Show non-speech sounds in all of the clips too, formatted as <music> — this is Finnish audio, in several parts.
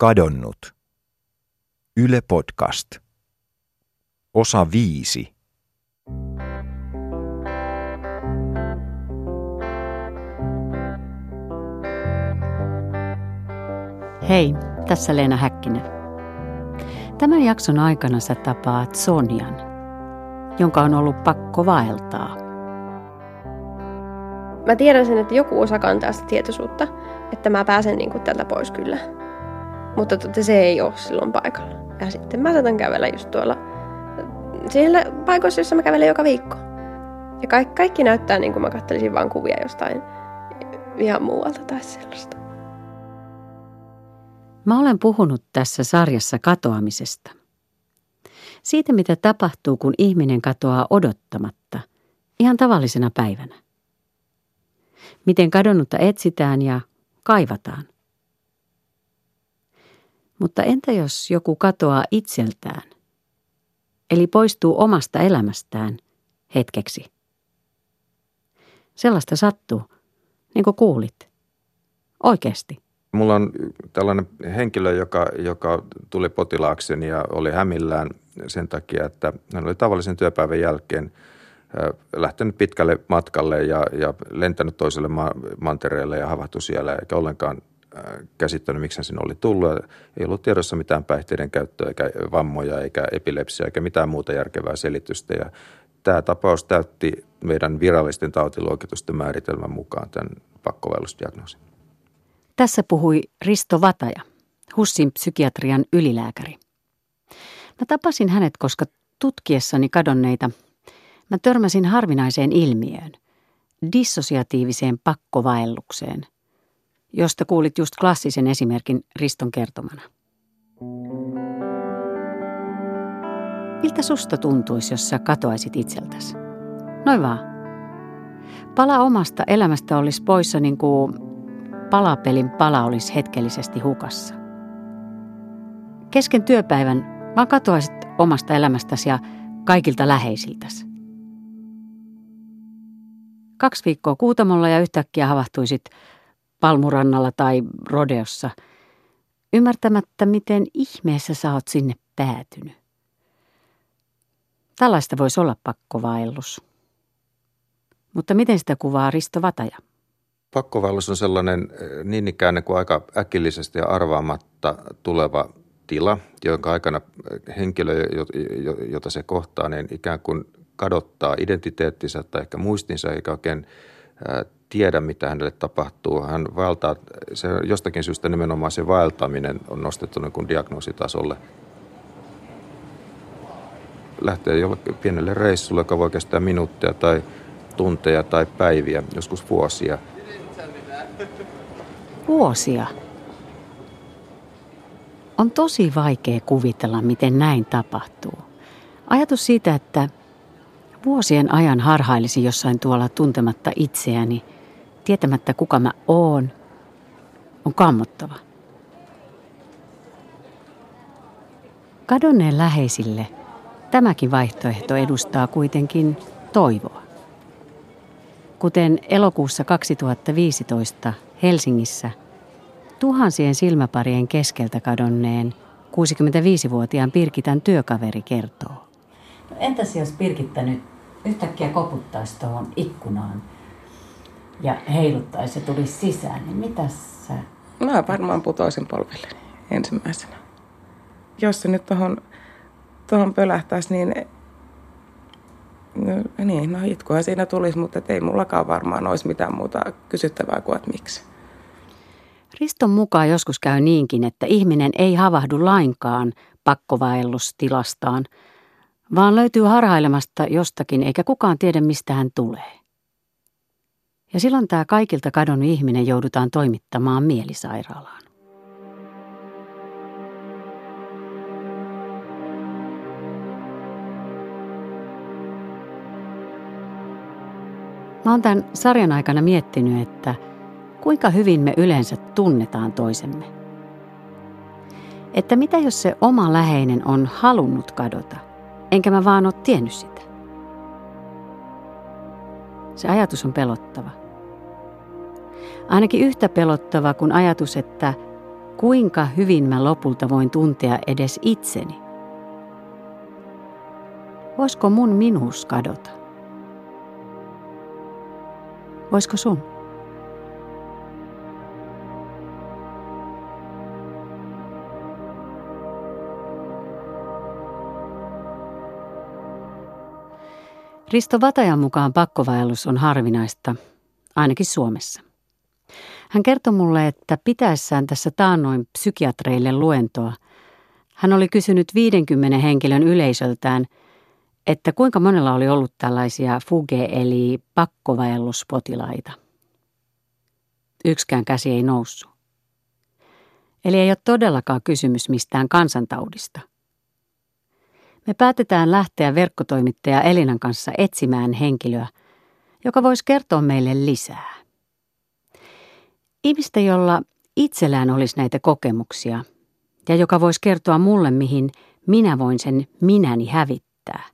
Kadonnut. Yle Podcast. Osa viisi. Hei, tässä Leena Häkkinen. Tämän jakson aikana sä tapaat Sonjan, jonka on ollut pakko vaeltaa. Mä tiedän sen, että joku osa kantaa sitä tietoisuutta, että mä pääsen niin kuin tältä pois kyllä. Mutta totta se ei ole silloin paikalla. Ja sitten mä saatan kävellä just tuolla siellä paikoissa, jossa mä kävelen joka viikko. Ja kaikki, kaikki näyttää niin kuin mä katselisin vaan kuvia jostain ihan muualta tai sellaista. Mä olen puhunut tässä sarjassa katoamisesta. Siitä, mitä tapahtuu, kun ihminen katoaa odottamatta, ihan tavallisena päivänä. Miten kadonnutta etsitään ja kaivataan. Mutta entä jos joku katoaa itseltään, eli poistuu omasta elämästään hetkeksi? Sellaista sattuu, niin kuin kuulit. Oikeasti. Mulla on tällainen henkilö, joka, joka tuli potilaakseni ja oli hämillään sen takia, että hän oli tavallisen työpäivän jälkeen lähtenyt pitkälle matkalle ja, ja lentänyt toiselle ma- mantereelle ja havahtui siellä eikä ollenkaan käsittänyt, miksi sinne oli tullut. Ei ollut tiedossa mitään päihteiden käyttöä eikä vammoja eikä epilepsiaa eikä mitään muuta järkevää selitystä. Ja tämä tapaus täytti meidän virallisten tautiluokitusten määritelmän mukaan tämän pakkovaellusdiagnoosin. Tässä puhui Risto Vataja, HUSSin psykiatrian ylilääkäri. Mä tapasin hänet, koska tutkiessani kadonneita mä törmäsin harvinaiseen ilmiöön, dissosiatiiviseen pakkovaellukseen, josta kuulit just klassisen esimerkin Riston kertomana. Miltä susta tuntuisi, jos sä katoaisit itseltäsi? Noin vaan. Pala omasta elämästä olisi poissa niin kuin palapelin pala olisi hetkellisesti hukassa. Kesken työpäivän vaan katoaisit omasta elämästäsi ja kaikilta läheisiltäsi. Kaksi viikkoa kuutamolla ja yhtäkkiä havahtuisit palmurannalla tai rodeossa, ymmärtämättä miten ihmeessä sä oot sinne päätynyt. Tällaista voisi olla pakkovaellus. Mutta miten sitä kuvaa Risto Vataja? Pakkovallus on sellainen eh, niin ikään kuin aika äkillisesti ja arvaamatta tuleva tila, jonka aikana eh, henkilö, jota se kohtaa, niin ikään kuin kadottaa identiteettinsä tai ehkä muistinsa, eikä oikein eh, tiedä, mitä hänelle tapahtuu. Hän vaeltaa, se jostakin syystä nimenomaan se vaeltaminen on nostettu niin kuin diagnoositasolle. Lähtee jollekin pienelle reissulle, joka voi kestää minuuttia tai tunteja tai päiviä, joskus vuosia – Vuosia. On tosi vaikea kuvitella, miten näin tapahtuu. Ajatus siitä, että vuosien ajan harhailisi jossain tuolla tuntematta itseäni, tietämättä kuka mä oon, on kammottava. Kadonneen läheisille tämäkin vaihtoehto edustaa kuitenkin toivoa. Kuten elokuussa 2015 Helsingissä tuhansien silmäparien keskeltä kadonneen 65-vuotiaan Pirkitän työkaveri kertoo. No entäs jos Pirkittä nyt yhtäkkiä koputtaisi tuohon ikkunaan ja heiluttaisi ja tulisi sisään, niin mitä sä... Mä varmaan putoisin polvilleni ensimmäisenä. Jos se nyt tuohon tohon pölähtäisi, niin No, niin, no itkua siinä tulisi, mutta ei mullakaan varmaan olisi mitään muuta kysyttävää kuin, että miksi. Riston mukaan joskus käy niinkin, että ihminen ei havahdu lainkaan pakkovaellustilastaan, vaan löytyy harhailemasta jostakin eikä kukaan tiedä mistä hän tulee. Ja silloin tämä kaikilta kadonnut ihminen joudutaan toimittamaan mielisairaalaan. Mä oon tämän sarjan aikana miettinyt, että kuinka hyvin me yleensä tunnetaan toisemme. Että mitä jos se oma läheinen on halunnut kadota, enkä mä vaan ole tiennyt sitä. Se ajatus on pelottava. Ainakin yhtä pelottava kuin ajatus, että kuinka hyvin mä lopulta voin tuntea edes itseni? Voisiko mun minuus kadota? Voisiko sun? Risto Vatajan mukaan pakkovaellus on harvinaista, ainakin Suomessa. Hän kertoi mulle, että pitäessään tässä taannoin psykiatreille luentoa, hän oli kysynyt 50 henkilön yleisöltään, että kuinka monella oli ollut tällaisia fuge- eli pakkovaelluspotilaita. Yksikään käsi ei noussut. Eli ei ole todellakaan kysymys mistään kansantaudista. Me päätetään lähteä verkkotoimittaja Elinan kanssa etsimään henkilöä, joka voisi kertoa meille lisää. Ihmistä, jolla itsellään olisi näitä kokemuksia ja joka voisi kertoa mulle, mihin minä voin sen minäni hävittää.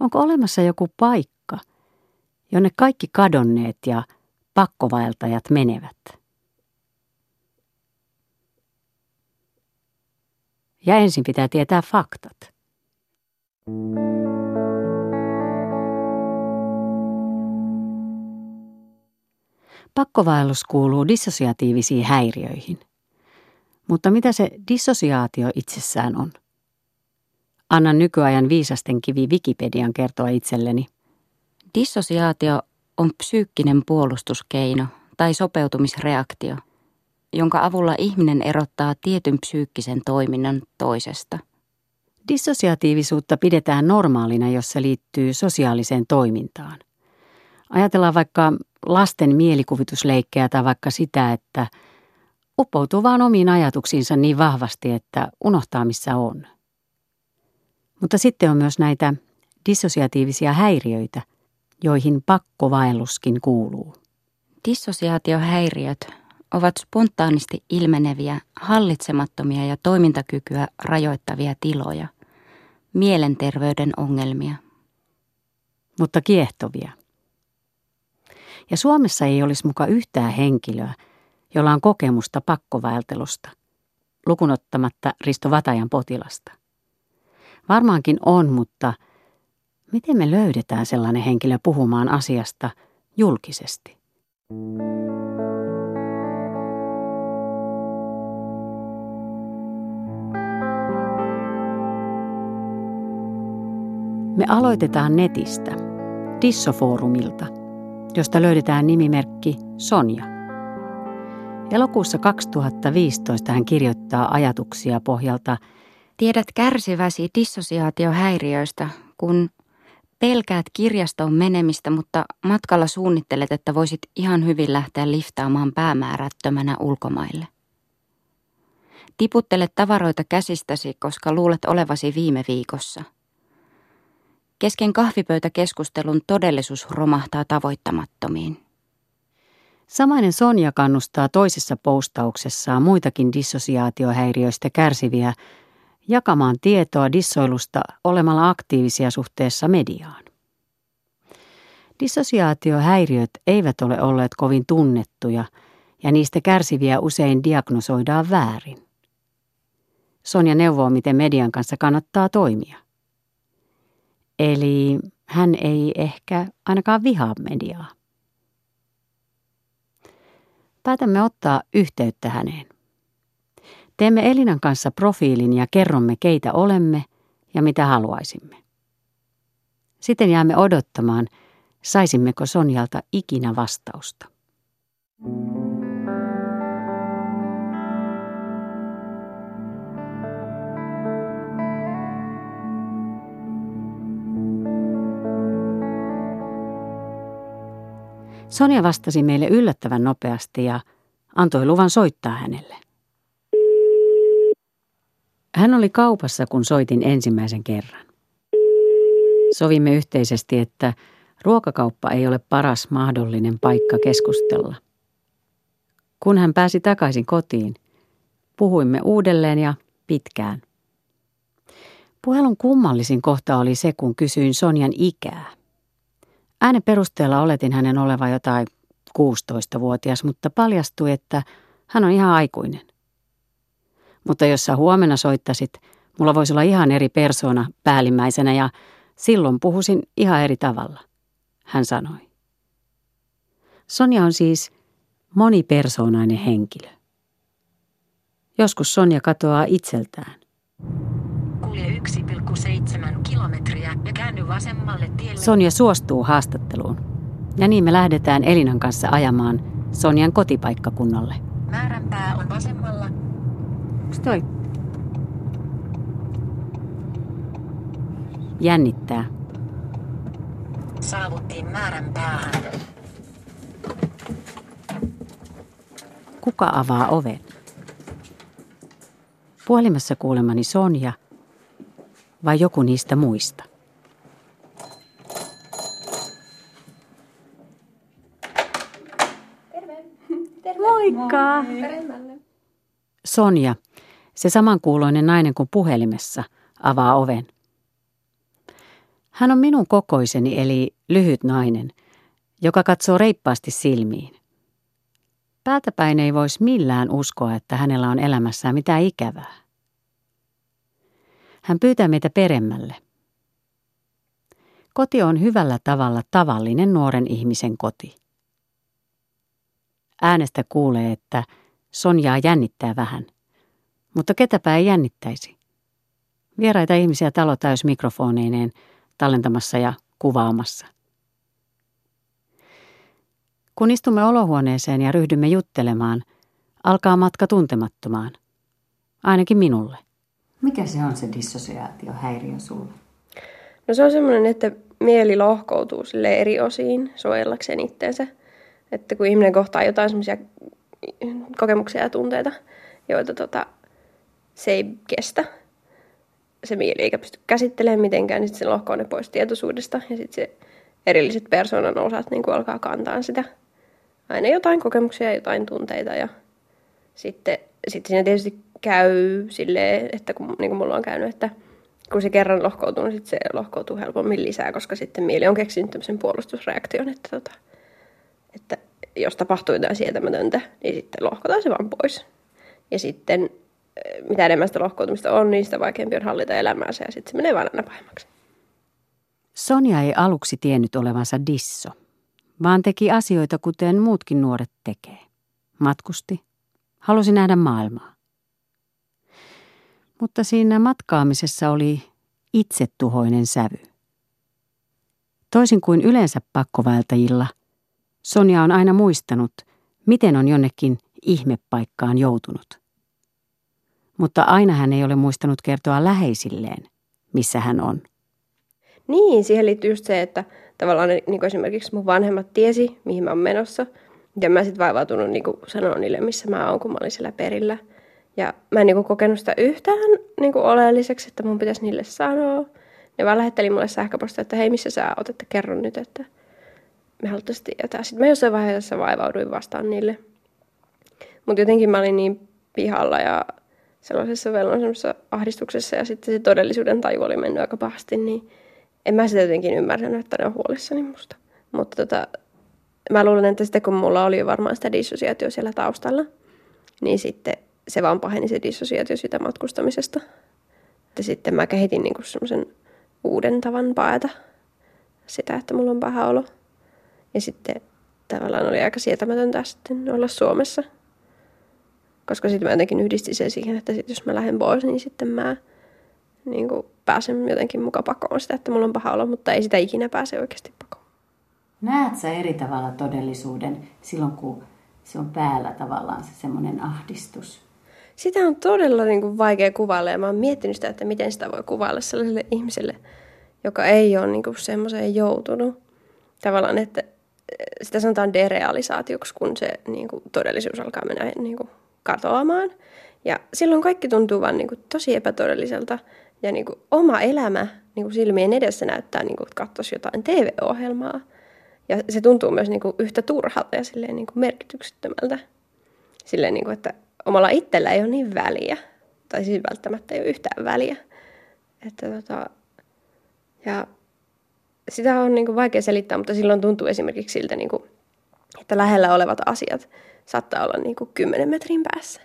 Onko olemassa joku paikka, jonne kaikki kadonneet ja pakkovaeltajat menevät? Ja ensin pitää tietää faktat. Pakkovaellus kuuluu dissosiatiivisiin häiriöihin. Mutta mitä se dissosiaatio itsessään on? Annan nykyajan viisasten kivi Wikipedian kertoa itselleni. Dissosiaatio on psyykkinen puolustuskeino tai sopeutumisreaktio – jonka avulla ihminen erottaa tietyn psyykkisen toiminnan toisesta. Dissosiatiivisuutta pidetään normaalina, jos se liittyy sosiaaliseen toimintaan. Ajatellaan vaikka lasten mielikuvitusleikkejä tai vaikka sitä, että uppoutuu vaan omiin ajatuksiinsa niin vahvasti, että unohtaa missä on. Mutta sitten on myös näitä dissosiatiivisia häiriöitä, joihin pakkovaelluskin kuuluu. Dissosiaatiohäiriöt ovat spontaanisti ilmeneviä, hallitsemattomia ja toimintakykyä rajoittavia tiloja, mielenterveyden ongelmia. Mutta kiehtovia. Ja Suomessa ei olisi muka yhtään henkilöä, jolla on kokemusta pakkovaeltelusta, lukunottamatta Risto Vatajan potilasta. Varmaankin on, mutta miten me löydetään sellainen henkilö puhumaan asiasta julkisesti? Me aloitetaan netistä, Dissofoorumilta, josta löydetään nimimerkki Sonja. Elokuussa 2015 hän kirjoittaa ajatuksia pohjalta Tiedät kärsiväsi dissosiaatiohäiriöistä, kun pelkäät kirjastoon menemistä, mutta matkalla suunnittelet, että voisit ihan hyvin lähteä liftaamaan päämäärättömänä ulkomaille. Tiputtelet tavaroita käsistäsi, koska luulet olevasi viime viikossa – Kesken kahvipöytäkeskustelun todellisuus romahtaa tavoittamattomiin. Samainen Sonja kannustaa toisessa postauksessaan muitakin dissosiaatiohäiriöistä kärsiviä jakamaan tietoa dissoilusta olemalla aktiivisia suhteessa mediaan. Dissosiaatiohäiriöt eivät ole olleet kovin tunnettuja ja niistä kärsiviä usein diagnosoidaan väärin. Sonja neuvoo, miten median kanssa kannattaa toimia. Eli hän ei ehkä ainakaan vihaa mediaa. Päätämme ottaa yhteyttä häneen. Teemme Elinan kanssa profiilin ja kerromme, keitä olemme ja mitä haluaisimme. Sitten jäämme odottamaan, saisimmeko Sonjalta ikinä vastausta. Mm. Sonja vastasi meille yllättävän nopeasti ja antoi luvan soittaa hänelle. Hän oli kaupassa, kun soitin ensimmäisen kerran. Sovimme yhteisesti, että ruokakauppa ei ole paras mahdollinen paikka keskustella. Kun hän pääsi takaisin kotiin, puhuimme uudelleen ja pitkään. Puhelun kummallisin kohta oli se, kun kysyin Sonjan ikää – Äänen perusteella oletin hänen olevan jotain 16-vuotias, mutta paljastui, että Hän on ihan aikuinen. Mutta jos sä huomenna soittasit, mulla voisi olla ihan eri persona päällimmäisenä ja silloin puhuisin ihan eri tavalla, hän sanoi. Sonja on siis monipersoonainen henkilö. Joskus Sonja katoaa itseltään. Kulje 1,7 kilometriä ja käänny vasemmalle tielle. Sonja suostuu haastatteluun. Ja niin me lähdetään Elinan kanssa ajamaan Sonjan kotipaikkakunnalle. Määränpää on vasemmalla. Onks toi? Jännittää. Saavuttiin määränpäähän. Kuka avaa oven? Puhelimessa kuulemani Sonja vai joku niistä muista? Moikka! Sonja, se samankuuloinen nainen kuin puhelimessa, avaa oven. Hän on minun kokoiseni eli lyhyt nainen, joka katsoo reippaasti silmiin. Päältäpäin ei voisi millään uskoa, että hänellä on elämässään mitään ikävää. Hän pyytää meitä peremmälle. Koti on hyvällä tavalla tavallinen nuoren ihmisen koti. Äänestä kuulee, että Sonjaa jännittää vähän. Mutta ketäpä ei jännittäisi. Vieraita ihmisiä talo täys mikrofoneineen tallentamassa ja kuvaamassa. Kun istumme olohuoneeseen ja ryhdymme juttelemaan, alkaa matka tuntemattomaan. Ainakin minulle. Mikä se on se dissosiaatiohäiriö sulle? No se on semmoinen, että mieli lohkoutuu sille eri osiin suojellakseen itteensä. Että kun ihminen kohtaa jotain semmoisia kokemuksia ja tunteita, joita tota, se ei kestä, se mieli eikä pysty käsittelemään mitenkään, niin sitten se lohkoo ne pois tietoisuudesta ja sitten se erilliset persoonan osat niin alkaa kantaa sitä aina jotain kokemuksia, jotain tunteita ja sitten, sitten siinä tietysti käy silleen, että kun niin kuin mulla on käynyt, että kun se kerran lohkoutuu, niin sitten se lohkoutuu helpommin lisää, koska sitten mieli on keksinyt tämmöisen puolustusreaktion, että, tota, että jos tapahtuu jotain sietämätöntä, niin sitten lohkotaan se vaan pois. Ja sitten eh, mitä enemmän sitä lohkoutumista on, niin sitä vaikeampi on hallita elämäänsä ja sitten se menee vaan aina pahemmaksi. Sonja ei aluksi tiennyt olevansa disso, vaan teki asioita kuten muutkin nuoret tekee. Matkusti, halusi nähdä maailmaa. Mutta siinä matkaamisessa oli itsetuhoinen sävy. Toisin kuin yleensä pakkovaeltajilla, Sonja on aina muistanut, miten on jonnekin ihmepaikkaan joutunut. Mutta aina hän ei ole muistanut kertoa läheisilleen, missä hän on. Niin, siihen liittyy just se, että tavallaan niin kuin esimerkiksi mun vanhemmat tiesi, mihin mä oon menossa. Ja mä sitten vaivautunut niin kuin sanoa niille, missä mä oon, kun mä olin siellä perillä. Ja mä en niin kuin kokenut sitä yhtään niin kuin oleelliseksi, että mun pitäisi niille sanoa. Ne vaan lähetteli mulle sähköpostia, että hei, missä sä oot, että kerro nyt, että me haluttaisiin tietää. Sitten mä jossain vaiheessa vaivauduin vastaan niille. Mutta jotenkin mä olin niin pihalla ja sellaisessa velon ahdistuksessa ja sitten se todellisuuden taju oli mennyt aika pahasti, niin en mä sitä jotenkin ymmärtänyt, että ne on huolissani musta. Mutta tota, mä luulen, että sitten kun mulla oli varmaan sitä dissosiaatio siellä taustalla, niin sitten se vaan paheni se dissosiaatio siitä matkustamisesta. Että sitten mä kehitin niinku semmoisen uuden tavan paeta sitä, että mulla on paha olo. Ja sitten tavallaan oli aika sietämätöntä sitten olla Suomessa. Koska sitten mä jotenkin yhdistin sen siihen, että sit jos mä lähden pois, niin sitten mä niin kuin pääsen jotenkin mukaan pakoon sitä, että mulla on paha olo, mutta ei sitä ikinä pääse oikeasti pakoon. Näet sä eri tavalla todellisuuden silloin, kun se on päällä tavallaan se semmoinen ahdistus? Sitä on todella niin kuin vaikea kuvailla ja mä oon miettinyt sitä, että miten sitä voi kuvailla sellaiselle ihmiselle, joka ei ole niin kuin semmoiseen joutunut. Tavallaan, että sitä sanotaan derealisaatioksi, kun se niin kuin, todellisuus alkaa mennä niin kuin, katoamaan. Ja silloin kaikki tuntuu vaan niin kuin, tosi epätodelliselta. Ja niin kuin, oma elämä niin kuin silmien edessä näyttää, niin kuin, että katsoisi jotain TV-ohjelmaa. Ja se tuntuu myös niin kuin, yhtä turhalta ja silleen, niin kuin, merkityksettömältä. Silleen, niin kuin, että omalla itsellä ei ole niin väliä. Tai siis välttämättä ei ole yhtään väliä. Että, tota, ja sitä on niin kuin vaikea selittää, mutta silloin tuntuu esimerkiksi siltä, niin kuin, että lähellä olevat asiat saattaa olla niin kuin 10 metrin päässä.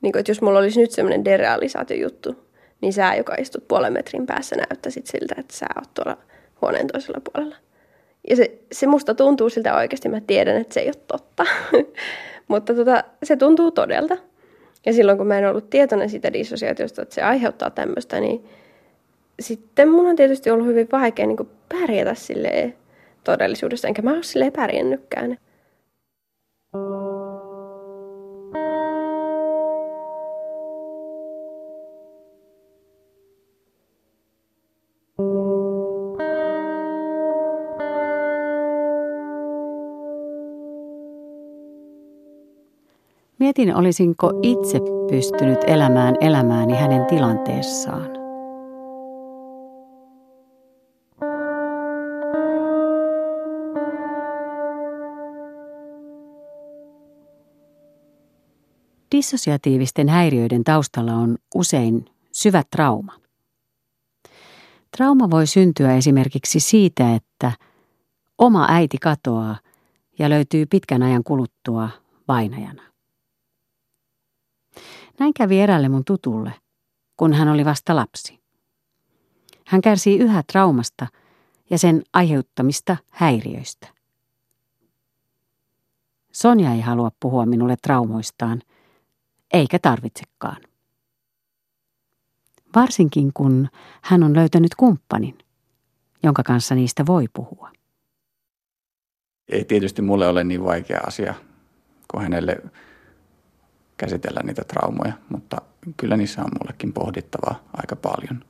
Niin kuin, että jos mulla olisi nyt semmoinen derealisaatiojuttu, niin sä, joka istut puolen metrin päässä, näyttäisit siltä, että sä oot tuolla huoneen toisella puolella. Ja se, se musta tuntuu siltä oikeasti, mä tiedän, että se ei ole totta. <laughs> Mutta tota, se tuntuu todelta. Ja silloin kun mä en ollut tietoinen siitä dissosiaatiosta, että se aiheuttaa tämmöistä, niin sitten mun on tietysti ollut hyvin vaikea niin pärjätä silleen todellisuudessa, enkä mä ole silleen pärjännytkään. Mietin, olisinko itse pystynyt elämään elämääni hänen tilanteessaan. Dissosiatiivisten häiriöiden taustalla on usein syvä trauma. Trauma voi syntyä esimerkiksi siitä, että oma äiti katoaa ja löytyy pitkän ajan kuluttua vainajana. Näin kävi eräälle mun tutulle, kun hän oli vasta lapsi. Hän kärsii yhä traumasta ja sen aiheuttamista häiriöistä. Sonja ei halua puhua minulle traumoistaan, eikä tarvitsekaan. Varsinkin kun hän on löytänyt kumppanin, jonka kanssa niistä voi puhua. Ei tietysti mulle ole niin vaikea asia kuin hänelle käsitellä niitä traumoja, mutta kyllä niissä on mullekin pohdittavaa aika paljon.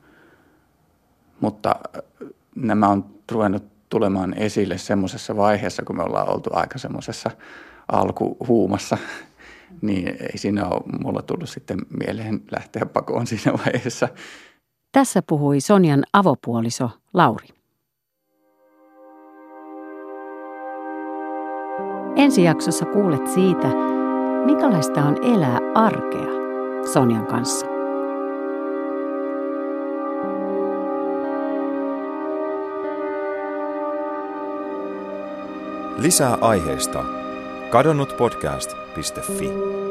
Mutta äh, nämä on ruvennut tulemaan esille semmoisessa vaiheessa, kun me ollaan oltu aika semmoisessa alkuhuumassa, niin ei siinä ole mulla tullut sitten mieleen lähteä pakoon <laughs> siinä vaiheessa. Tässä puhui Sonjan avopuoliso Lauri. Ensi jaksossa kuulet siitä, Minkälaista on elää arkea Sonjan kanssa? Lisää aiheista kadonnutpodcast.fi.